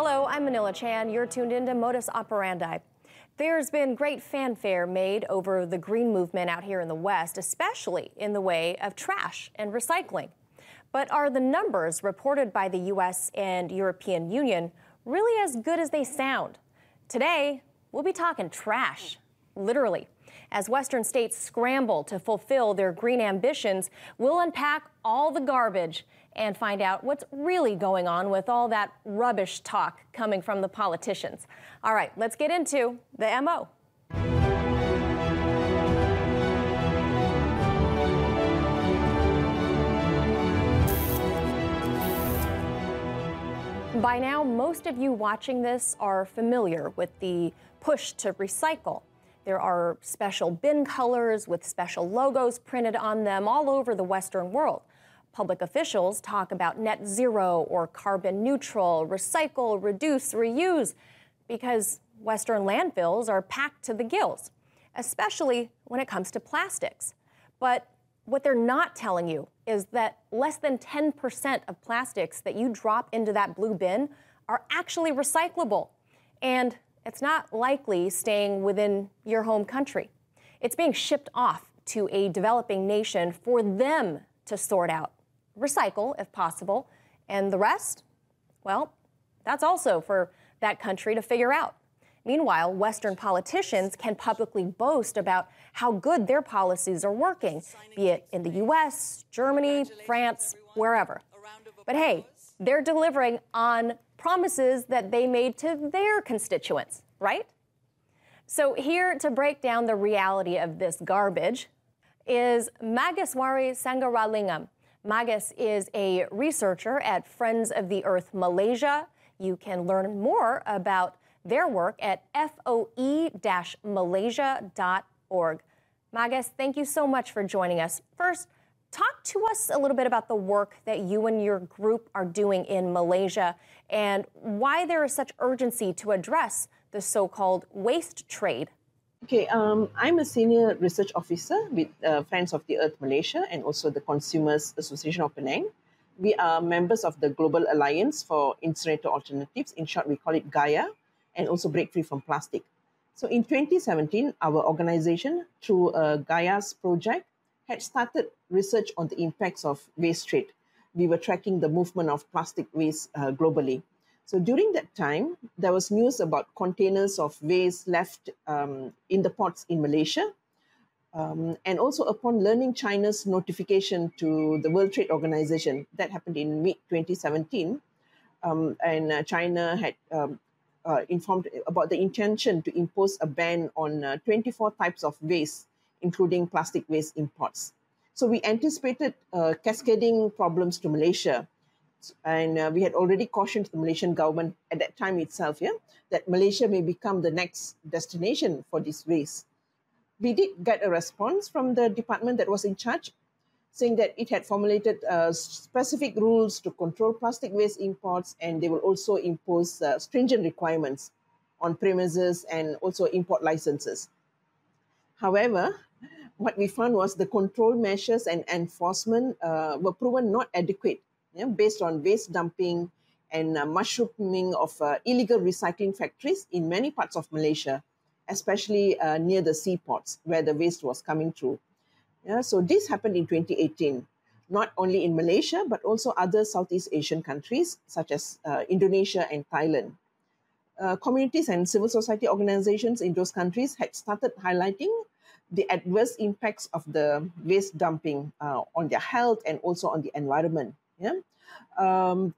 Hello, I'm Manila Chan. You're tuned into Modus Operandi. There's been great fanfare made over the green movement out here in the West, especially in the way of trash and recycling. But are the numbers reported by the U.S. and European Union really as good as they sound? Today, we'll be talking trash, literally. As Western states scramble to fulfill their green ambitions, we'll unpack all the garbage and find out what's really going on with all that rubbish talk coming from the politicians. All right, let's get into the MO. By now, most of you watching this are familiar with the push to recycle. There are special bin colors with special logos printed on them all over the Western world. Public officials talk about net zero or carbon neutral, recycle, reduce, reuse, because Western landfills are packed to the gills, especially when it comes to plastics. But what they're not telling you is that less than 10% of plastics that you drop into that blue bin are actually recyclable. And it's not likely staying within your home country. It's being shipped off to a developing nation for them to sort out recycle if possible, and the rest, well, that's also for that country to figure out. Meanwhile, Western politicians can publicly boast about how good their policies are working, be it in the US, Germany, France, wherever. But hey, they're delivering on promises that they made to their constituents, right? So, here to break down the reality of this garbage is Mageswari Sangaralingam. Magas is a researcher at Friends of the Earth Malaysia. You can learn more about their work at foe-malaysia.org. Magas, thank you so much for joining us. First, talk to us a little bit about the work that you and your group are doing in Malaysia and why there is such urgency to address the so called waste trade Okay, um, I'm a senior research officer with uh, Friends of the Earth Malaysia and also the Consumers Association of Penang. We are members of the Global Alliance for Incinerator Alternatives. In short, we call it Gaia, and also Break Free from Plastic. So in 2017, our organization, through a Gaia's project, had started research on the impacts of waste trade. We were tracking the movement of plastic waste uh, globally. So during that time, there was news about containers of waste left um, in the ports in Malaysia. Um, and also upon learning China's notification to the World Trade Organization, that happened in mid 2017, um, and uh, China had um, uh, informed about the intention to impose a ban on uh, 24 types of waste, including plastic waste imports. So we anticipated uh, cascading problems to Malaysia and uh, we had already cautioned the Malaysian government at that time itself, yeah, that Malaysia may become the next destination for this waste. We did get a response from the department that was in charge, saying that it had formulated uh, specific rules to control plastic waste imports, and they will also impose uh, stringent requirements on premises and also import licenses. However, what we found was the control measures and enforcement uh, were proven not adequate yeah, based on waste dumping and uh, mushrooming of uh, illegal recycling factories in many parts of Malaysia, especially uh, near the seaports where the waste was coming through. Yeah, so this happened in 2018, not only in Malaysia, but also other Southeast Asian countries such as uh, Indonesia and Thailand. Uh, communities and civil society organizations in those countries had started highlighting the adverse impacts of the waste dumping uh, on their health and also on the environment. Yeah. Um,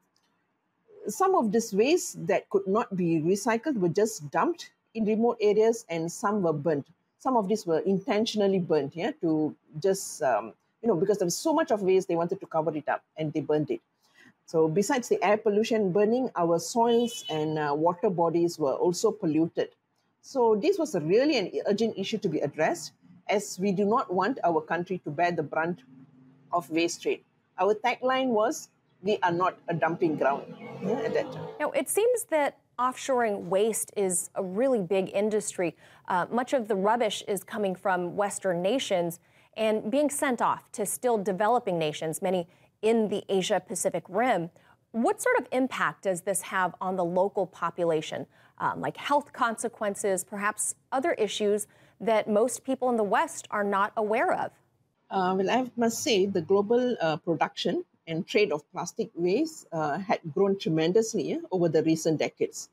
some of this waste that could not be recycled were just dumped in remote areas and some were burnt. Some of these were intentionally burnt, yeah, to just, um, you know, because there was so much of waste, they wanted to cover it up and they burned it. So besides the air pollution burning, our soils and uh, water bodies were also polluted. So this was really an urgent issue to be addressed as we do not want our country to bear the brunt of waste trade. Our tagline was, we are not a dumping ground yeah, at that time. Now, it seems that offshoring waste is a really big industry. Uh, much of the rubbish is coming from Western nations and being sent off to still developing nations, many in the Asia Pacific Rim. what sort of impact does this have on the local population, um, like health consequences, perhaps other issues that most people in the West are not aware of? Uh, well, I must say the global uh, production and trade of plastic waste uh, had grown tremendously over the recent decades.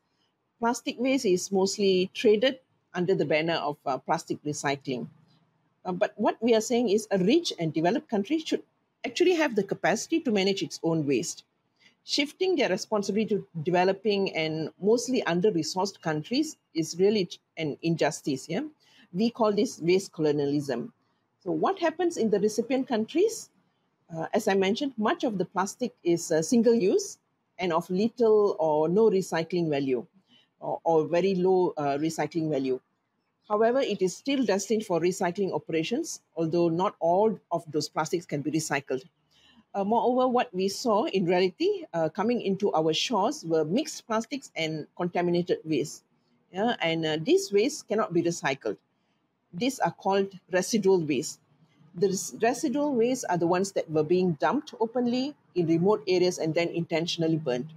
Plastic waste is mostly traded under the banner of uh, plastic recycling. Uh, but what we are saying is a rich and developed country should actually have the capacity to manage its own waste. Shifting their responsibility to developing and mostly under resourced countries is really an injustice. Yeah? We call this waste colonialism. So, what happens in the recipient countries? Uh, as I mentioned, much of the plastic is uh, single use and of little or no recycling value or, or very low uh, recycling value. However, it is still destined for recycling operations, although not all of those plastics can be recycled. Uh, moreover, what we saw in reality uh, coming into our shores were mixed plastics and contaminated waste. Yeah, and uh, these waste cannot be recycled. These are called residual waste. The residual waste are the ones that were being dumped openly in remote areas and then intentionally burned.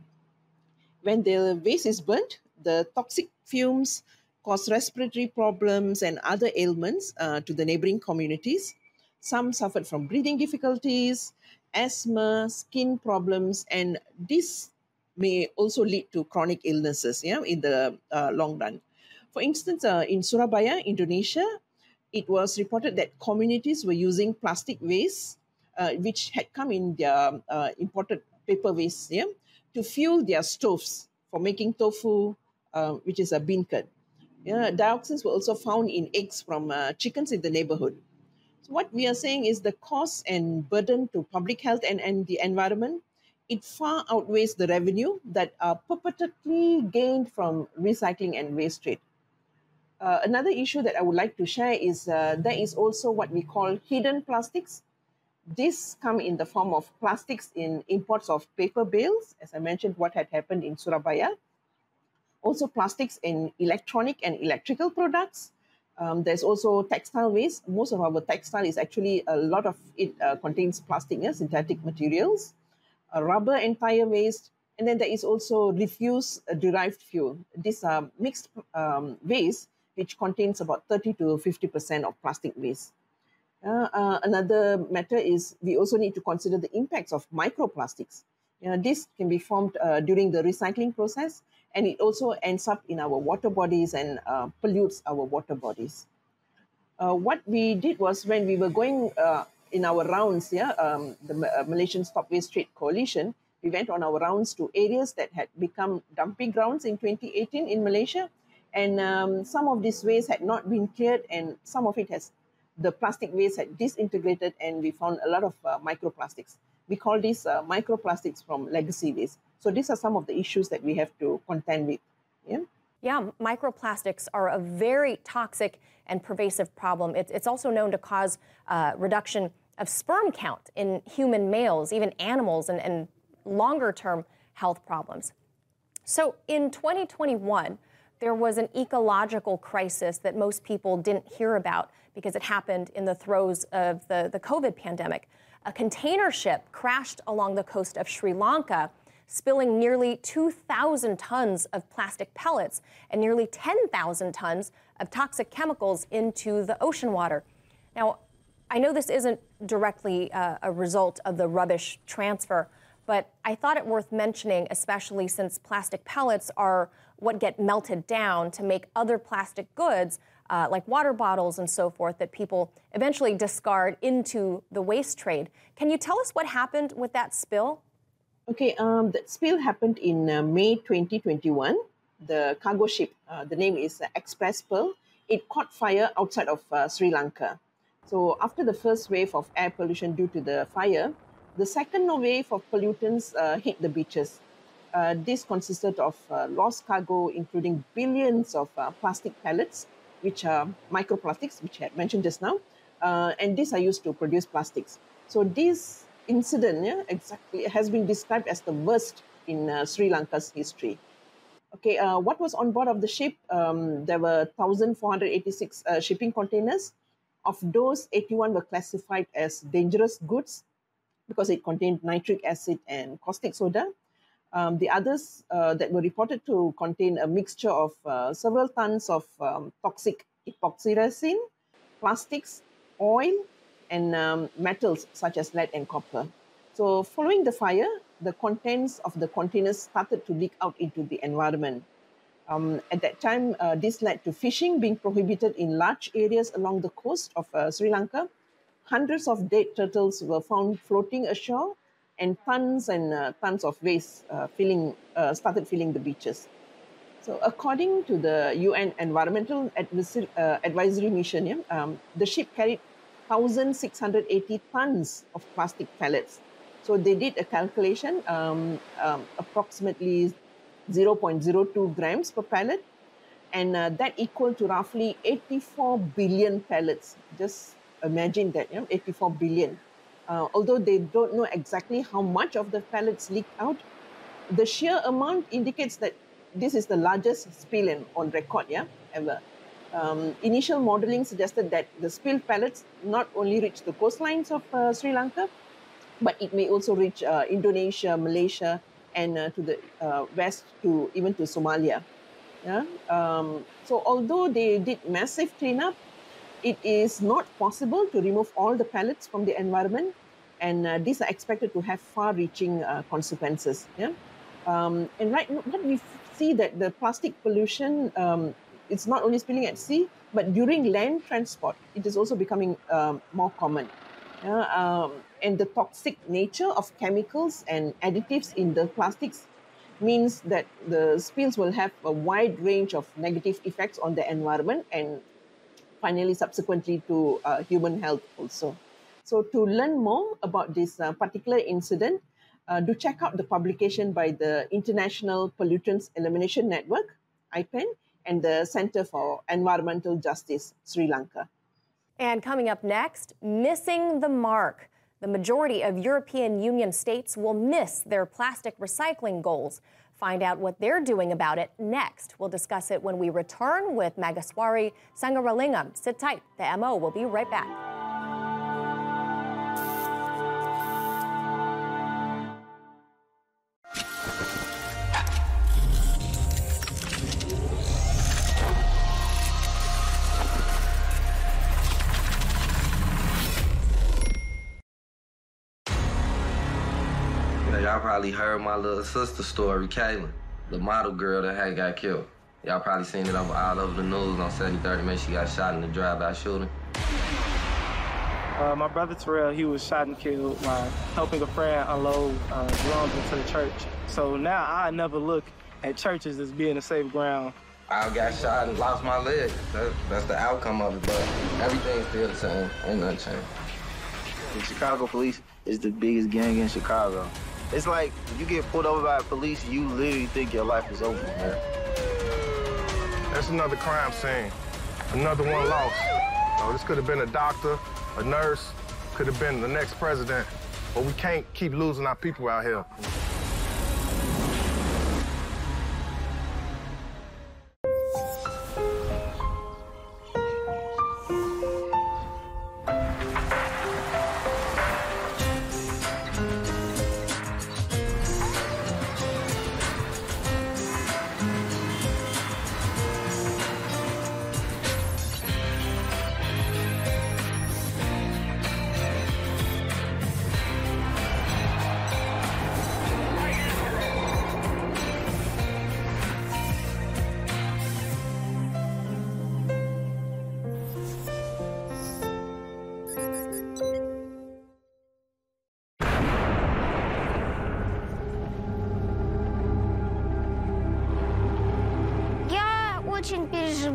When the waste is burnt, the toxic fumes cause respiratory problems and other ailments uh, to the neighboring communities. Some suffered from breathing difficulties, asthma, skin problems, and this may also lead to chronic illnesses yeah, in the uh, long run. For instance, uh, in Surabaya, Indonesia, it was reported that communities were using plastic waste, uh, which had come in their uh, imported paper waste, yeah, to fuel their stoves for making tofu, uh, which is a bean curd. Yeah, dioxins were also found in eggs from uh, chickens in the neighborhood. So what we are saying is the cost and burden to public health and, and the environment, it far outweighs the revenue that are purportedly gained from recycling and waste trade. Uh, another issue that I would like to share is uh, there is also what we call hidden plastics. These come in the form of plastics in imports of paper bales, as I mentioned, what had happened in Surabaya also plastics in electronic and electrical products. Um, there's also textile waste. Most of our textile is actually a lot of it uh, contains plastic, yeah, synthetic materials, uh, rubber and tire waste, and then there is also refuse uh, derived fuel. These are mixed um, waste which contains about 30 to 50 percent of plastic waste. Uh, uh, another matter is we also need to consider the impacts of microplastics. You know, this can be formed uh, during the recycling process and it also ends up in our water bodies and uh, pollutes our water bodies. Uh, what we did was when we were going uh, in our rounds, yeah, um, the uh, Malaysian Stop Waste Trade Coalition, we went on our rounds to areas that had become dumping grounds in 2018 in Malaysia, and um, some of this waste had not been cleared, and some of it has, the plastic waste had disintegrated, and we found a lot of uh, microplastics. We call these uh, microplastics from legacy waste. So these are some of the issues that we have to contend with. Yeah. Yeah, microplastics are a very toxic and pervasive problem. It's, it's also known to cause uh, reduction of sperm count in human males, even animals, and, and longer term health problems. So in 2021, there was an ecological crisis that most people didn't hear about because it happened in the throes of the, the COVID pandemic. A container ship crashed along the coast of Sri Lanka spilling nearly 2,000 tons of plastic pellets and nearly 10,000 tons of toxic chemicals into the ocean water. Now, I know this isn't directly uh, a result of the rubbish transfer, but I thought it worth mentioning, especially since plastic pellets are what get melted down to make other plastic goods, uh, like water bottles and so forth, that people eventually discard into the waste trade. Can you tell us what happened with that spill? Okay, um, that spill happened in uh, May 2021. The cargo ship, uh, the name is uh, X-Press Pearl, it caught fire outside of uh, Sri Lanka. So, after the first wave of air pollution due to the fire, the second wave of pollutants uh, hit the beaches. Uh, this consisted of lost cargo, including billions of plastic pellets, which are microplastics, which I had mentioned just now, and these are used to produce plastics. So, this incident yeah, exactly has been described as the worst in uh, Sri Lanka's history. Okay, uh, what was on board of the ship? Um, there were 1,486 uh, shipping containers. Of those, 81 were classified as dangerous goods because it contained nitric acid and caustic soda. Um, the others uh, that were reported to contain a mixture of uh, several tons of um, toxic epoxy resin, plastics, oil, and um, metals such as lead and copper. So, following the fire, the contents of the containers started to leak out into the environment. Um, at that time, uh, this led to fishing being prohibited in large areas along the coast of uh, Sri Lanka. Hundreds of dead turtles were found floating ashore, and tons and uh, tons of waste uh, filling, uh, started filling the beaches. So, according to the UN Environmental Advisory, uh, Advisory Mission, yeah, um, the ship carried 1,680 tons of plastic pellets. So, they did a calculation um, um, approximately 0.02 grams per pellet, and uh, that equal to roughly 84 billion pellets. Just imagine that, know, 84 billion. Uh, although they don't know exactly how much of the pellets leaked out, the sheer amount indicates that this is the largest spill in, on record, yeah, ever. Um, initial modeling suggested that the spilled pellets not only reach the coastlines of uh, Sri Lanka, but it may also reach uh, Indonesia, Malaysia, and uh, to the uh, west to even to Somalia. Yeah. Um, so although they did massive cleanup, it is not possible to remove all the pellets from the environment, and uh, these are expected to have far-reaching uh, consequences. Yeah. Um, and right, what we see that the plastic pollution um, it's not only spilling at sea, but during land transport, it is also becoming um, more common. Yeah, um, and the toxic nature of chemicals and additives in the plastics means that the spills will have a wide range of negative effects on the environment and finally subsequently to uh, human health also. So to learn more about this uh, particular incident, uh, do check out the publication by the International Pollutants Elimination Network, IPEN, and the Center for Environmental Justice, Sri Lanka. And coming up next, missing the mark. The majority of European Union states will miss their plastic recycling goals. Find out what they're doing about it next. We'll discuss it when we return with Mageswari Sangaralingam. Sit tight. The MO will be right back. Probably heard my little sister story, Kaylin, the model girl that had got killed. Y'all probably seen it over all over the news on 7030. Man, she got shot in the drive-by shooting. Uh, my brother Terrell, he was shot and killed while helping a friend unload uh, drums into the church. So now I never look at churches as being a safe ground. I got shot and lost my leg. That, that's the outcome of it, but everything's still the same. Ain't nothing changed. The Chicago police is the biggest gang in Chicago. It's like you get pulled over by police, you literally think your life is over, man. That's another crime scene. Another one lost. So this could have been a doctor, a nurse, could have been the next president. But we can't keep losing our people out here.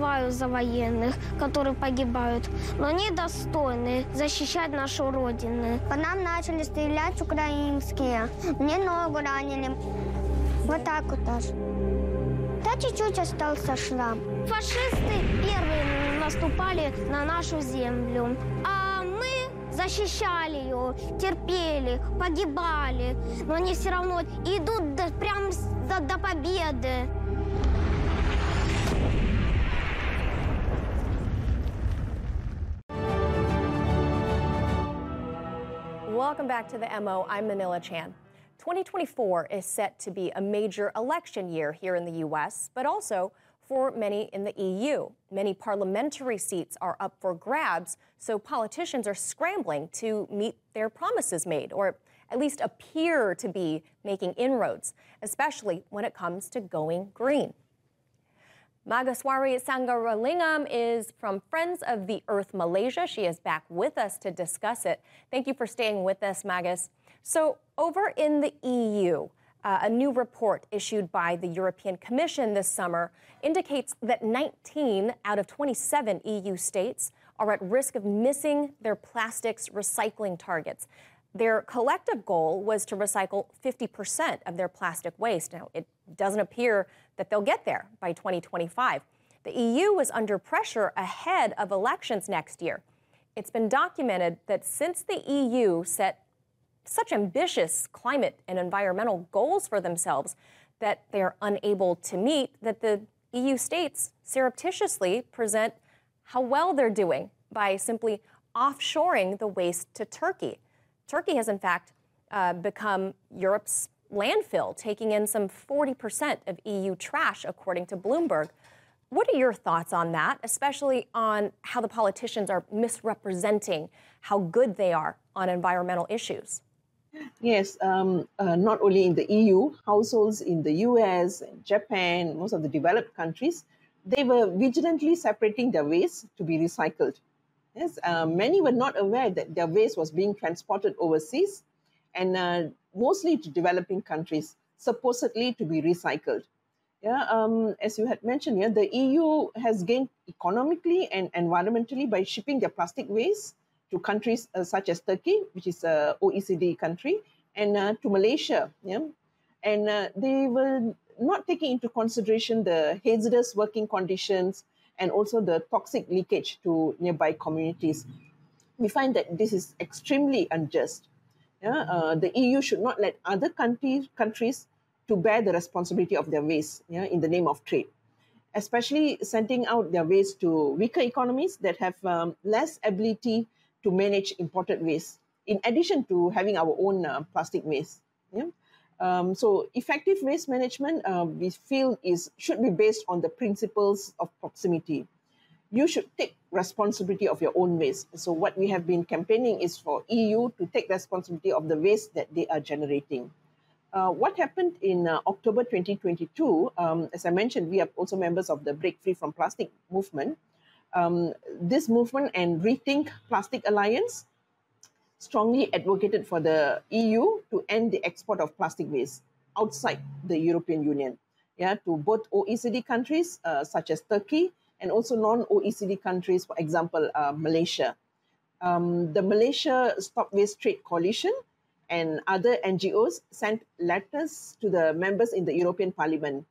Переживаю за военных, которые погибают, но они достойны защищать нашу Родину. По нам начали стрелять украинские. Мне ногу ранили. Вот так вот аж. Да чуть-чуть остался шрам. Фашисты первые наступали на нашу землю, а мы защищали ее, терпели, погибали, но они все равно идут до, прям до, до победы. Welcome back to the MO. I'm Manila Chan. 2024 is set to be a major election year here in the U.S., but also for many in the EU. Many parliamentary seats are up for grabs, so politicians are scrambling to meet their promises made, or at least appear to be making inroads, especially when it comes to going green. Mageswari Sangaralingam is from Friends of the Earth Malaysia. She is back with us to discuss it. Thank you for staying with us, Magas. So, over in the EU, uh, a new report issued by the European Commission this summer indicates that 19 out of 27 EU states are at risk of missing their plastics recycling targets. Their collective goal was to recycle 50% of their plastic waste. Now, it doesn't appear that they'll get there by 2025. The EU was under pressure ahead of elections next year. It's been documented that since the EU set such ambitious climate and environmental goals for themselves that they're unable to meet, that the EU states surreptitiously present how well they're doing by simply offshoring the waste to Turkey. Turkey has, in fact, uh, become Europe's landfill, taking in some 40% of EU trash, according to Bloomberg. What are your thoughts on that, especially on how the politicians are misrepresenting how good they are on environmental issues? Yes, um, uh, not only in the EU, households in the US, Japan, most of the developed countries, they were vigilantly separating their waste to be recycled. Yes, uh, many were not aware that their waste was being transported overseas and uh, mostly to developing countries, supposedly to be recycled. Yeah, um, as you had mentioned, yeah, the EU has gained economically and environmentally by shipping their plastic waste to countries uh, such as Turkey, which is a OECD country, and uh, to Malaysia. Yeah, and uh, they were not taking into consideration the hazardous working conditions and also the toxic leakage to nearby communities. We find that this is extremely unjust. Yeah, uh, the EU should not let other countries countries to bear the responsibility of their waste yeah, in the name of trade, especially sending out their waste to weaker economies that have um, less ability to manage imported waste, in addition to having our own uh, plastic waste. Yeah? Um, so effective waste management, uh, we feel, is should be based on the principles of proximity. You should take responsibility of your own waste. So what we have been campaigning is for EU to take responsibility of the waste that they are generating. Uh, what happened in uh, October 2022, um, as I mentioned, we are also members of the Break Free from Plastic movement. Um, this movement and Rethink Plastic Alliance strongly advocated for the EU to end the export of plastic waste outside the European Union, yeah, to both OECD countries uh, such as Turkey and also non-OECD countries, for example, uh, Malaysia. Um, the Malaysia Stop Waste Trade Coalition and other NGOs sent letters to the members in the European Parliament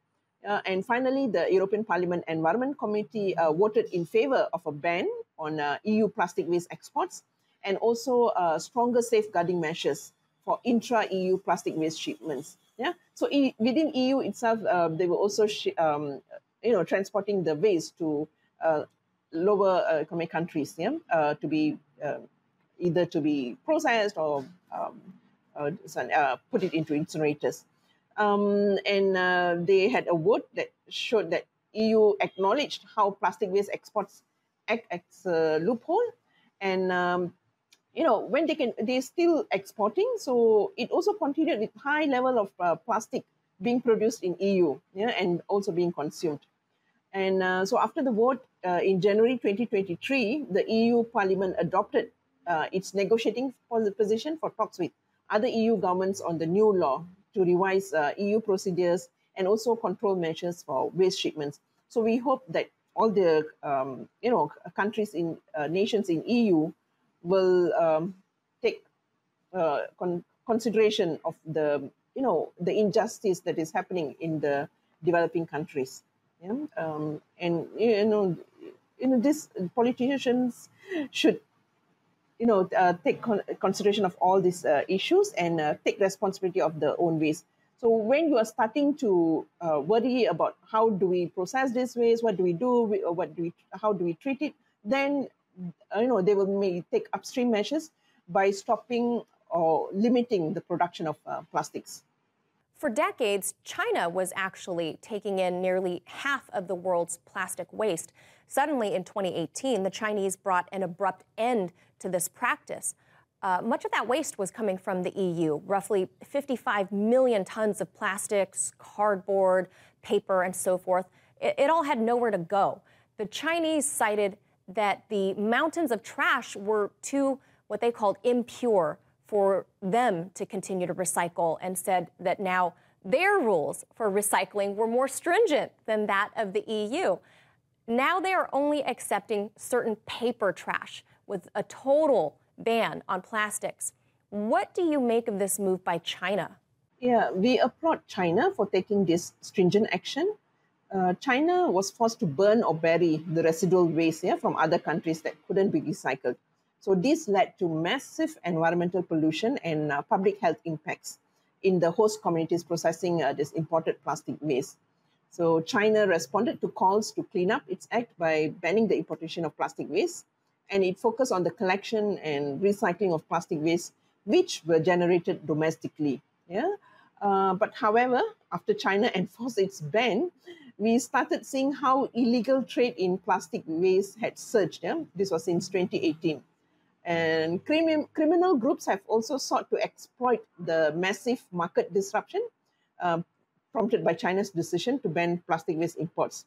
uh, and finally, the European Parliament Environment Committee uh, voted in favor of a ban on uh, EU plastic waste exports and also uh, stronger safeguarding measures for intra-EU plastic waste shipments. Yeah, so e- within EU itself, uh, they were also, um, you know, transporting the waste to uh, lower economic countries, yeah, to be either to be processed or um, put it into incinerators. Um, and uh, they had a vote that showed that EU acknowledged how plastic waste exports act as a loophole, and um, you know when they can they're still exporting, so it also continued with high level of uh, plastic being produced in EU, yeah, and also being consumed. And uh, so after the vote uh, in January 2023, the EU Parliament adopted uh, its negotiating position for talks with other EU governments on the new law to revise uh, EU procedures and also control measures for waste shipments. So we hope that all the um, you know countries in uh, nations in EU will um, take uh, con- consideration of the you know the injustice that is happening in the developing countries. Yeah? Um, and you know, you know, these politicians should you know, uh, take con- consideration of all these uh, issues and uh, take responsibility of their own waste. So when you are starting to uh, worry about how do we process this waste, what do we do, or what do we, how do we treat it, then uh, you know they will may take upstream measures by stopping or limiting the production of uh, plastics. for decades, China was actually taking in nearly half of the world's plastic waste. Suddenly, in 2018, the Chinese brought an abrupt end to this practice. Uh, much of that waste was coming from the EU, roughly 55 million tons of plastics, cardboard, paper, and so forth. It, it all had nowhere to go. The Chinese cited that the mountains of trash were too, what they called impure, for them to continue to recycle, and said that now their rules for recycling were more stringent than that of the EU. Now they are only accepting certain paper trash with a total ban on plastics. What do you make of this move by China? Yeah, we applaud China for taking this stringent action. Uh, China was forced to burn or bury the residual waste yeah, from other countries that couldn't be recycled. So this led to massive environmental pollution and uh, public health impacts in the host communities processing uh, this imported plastic waste. So China responded to calls to clean up its act by banning the importation of plastic waste and it focused on the collection and recycling of plastic waste, which were generated domestically. Yeah. Uh, but however, after China enforced its ban, we started seeing how illegal trade in plastic waste had surged. Yeah? This was since 2018. And crim- criminal groups have also sought to exploit the massive market disruption uh, prompted by China's decision to ban plastic waste imports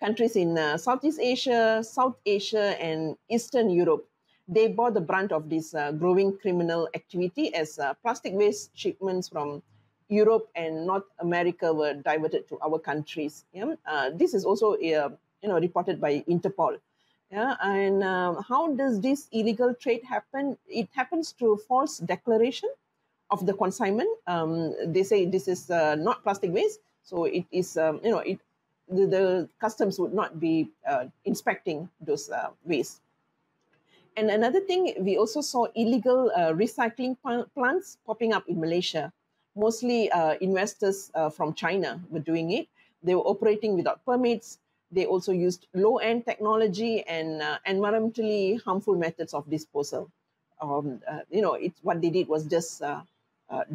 countries in uh, Southeast Asia, South Asia, and Eastern Europe, they bore the brunt of this uh, growing criminal activity as uh, plastic waste shipments from Europe and North America were diverted to our countries. Yeah? Uh, this is also uh, you know, reported by Interpol. Yeah? And um, how does this illegal trade happen? It happens through false declaration of the consignment. Um, they say this is uh, not plastic waste, so it is, um, you know, it the, the customs would not be uh, inspecting those uh, waste. And another thing, we also saw illegal uh, recycling plants popping up in Malaysia. Mostly uh, investors uh, from China were doing it. They were operating without permits. They also used low end technology and uh, environmentally harmful methods of disposal. Um, you know, it's, what they did was just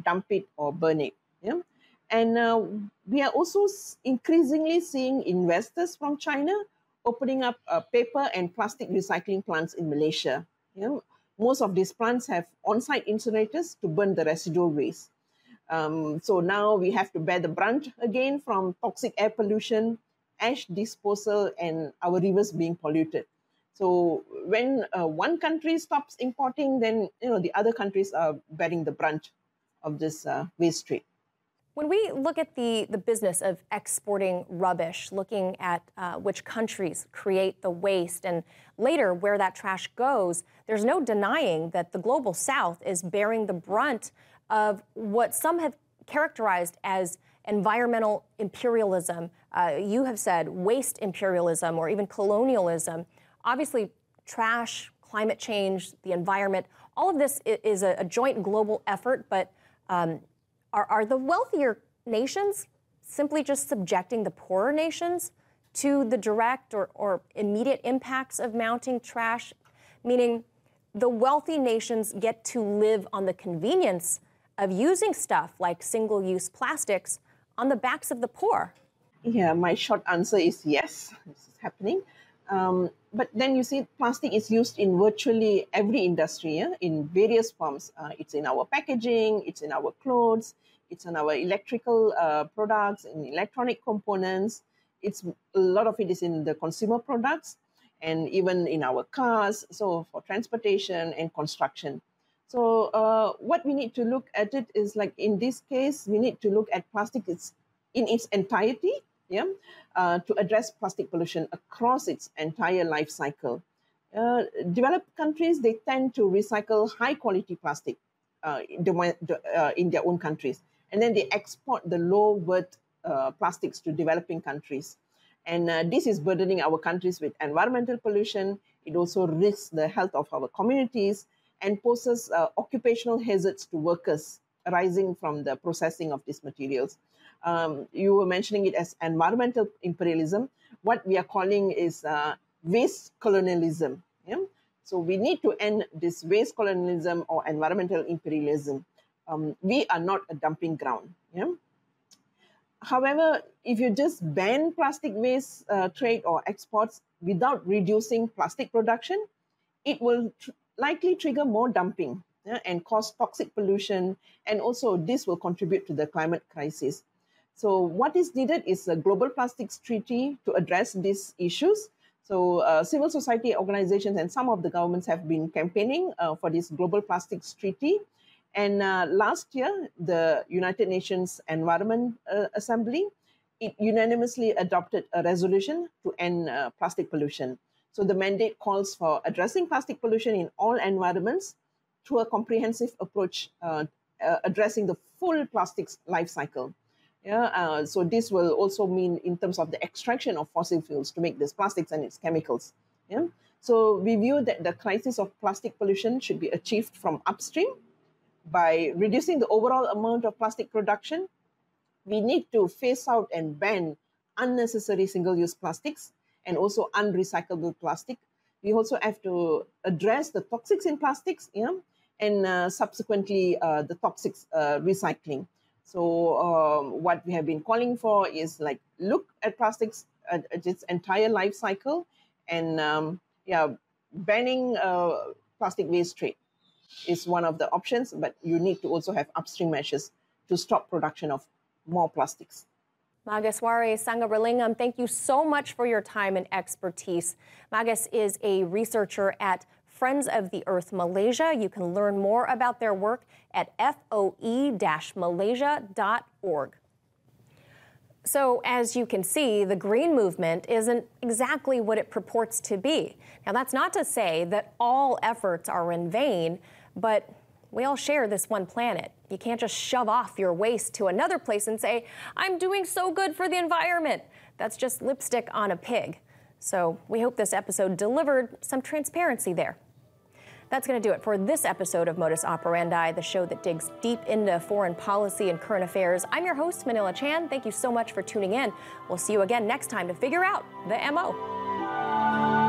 dump it or burn it. Yeah? And uh, we are also increasingly seeing investors from China opening up uh, paper and plastic recycling plants in Malaysia. Know, most of these plants have on-site incinerators to burn the residual waste. Um, so now we have to bear the brunt again from toxic air pollution, ash disposal, and our rivers being polluted. So when uh, one country stops importing, then you know the other countries are bearing the brunt of this uh, waste trade. When we look at the, the business of exporting rubbish, looking at uh, which countries create the waste and later where that trash goes, there's no denying that the global south is bearing the brunt of what some have characterized as environmental imperialism. Uh, you have said waste imperialism or even colonialism. Obviously, trash, climate change, the environment, all of this is a, a joint global effort, but um, are, are the wealthier nations simply just subjecting the poorer nations to the direct or, or immediate impacts of mounting trash? Meaning, the wealthy nations get to live on the convenience of using stuff like single use plastics on the backs of the poor? Yeah, my short answer is yes, this is happening. Um, but then you see, plastic is used in virtually every industry yeah? in various forms. Uh, it's in our packaging, it's in our clothes, it's in our electrical uh, products, in electronic components. It's a lot of it is in the consumer products and even in our cars. So for transportation and construction. So uh, what we need to look at it is like in this case, we need to look at plastic it's in its entirety yeah, uh, to address plastic pollution across its entire life cycle. Uh, developed countries, they tend to recycle high quality plastic uh, uh, in their own countries. And then they export the low worth uh, plastics to developing countries. And uh, this is burdening our countries with environmental pollution. It also risks the health of our communities and poses occupational hazards to workers arising from the processing of these materials um, you were mentioning it as environmental imperialism. What we are calling is uh, waste colonialism. Yeah? So we need to end this waste colonialism or environmental imperialism. um, we are not a dumping ground. Yeah? However, if you just ban plastic waste uh, trade or exports without reducing plastic production, it will tr- likely trigger more dumping yeah, and cause toxic pollution, and also this will contribute to the climate crisis. So, what is needed is a global plastics treaty to address these issues. So, uh, civil society organizations and some of the governments have been campaigning uh, for this global plastics treaty. And uh, last year, the United Nations Environment uh, Assembly it unanimously adopted a resolution to end uh, plastic pollution. So the mandate calls for addressing plastic pollution in all environments through a comprehensive approach uh, addressing the full plastics life cycle. Yeah, uh, so this will also mean in terms of the extraction of fossil fuels to make these plastics and its chemicals. Yeah, so we view that the crisis of plastic pollution should be achieved from upstream by reducing the overall amount of plastic production. We need to phase out and ban unnecessary single-use plastics and also unrecyclable plastic. We also have to address the toxics in plastics, yeah, and uh, subsequently uh, the toxics uh, recycling. So um, what we have been calling for is like look at plastics at, at its entire life cycle, and um, yeah, banning uh, plastic waste trade is one of the options. But you need to also have upstream measures to stop production of more plastics. Mageswari Sangaralingam, thank you so much for your time and expertise. Magas is a researcher at Friends of the Earth Malaysia. You can learn more about their work at foe-malaysia.org. So, as you can see, the green movement isn't exactly what it purports to be. Now, that's not to say that all efforts are in vain, but we all share this one planet. You can't just shove off your waste to another place and say, I'm doing so good for the environment. That's just lipstick on a pig. So we hope this episode delivered some transparency there. That's going to do it for this episode of Modus Operandi, the show that digs deep into foreign policy and current affairs. I'm your host, Manila Chan. Thank you so much for tuning in. We'll see you again next time to figure out the MO.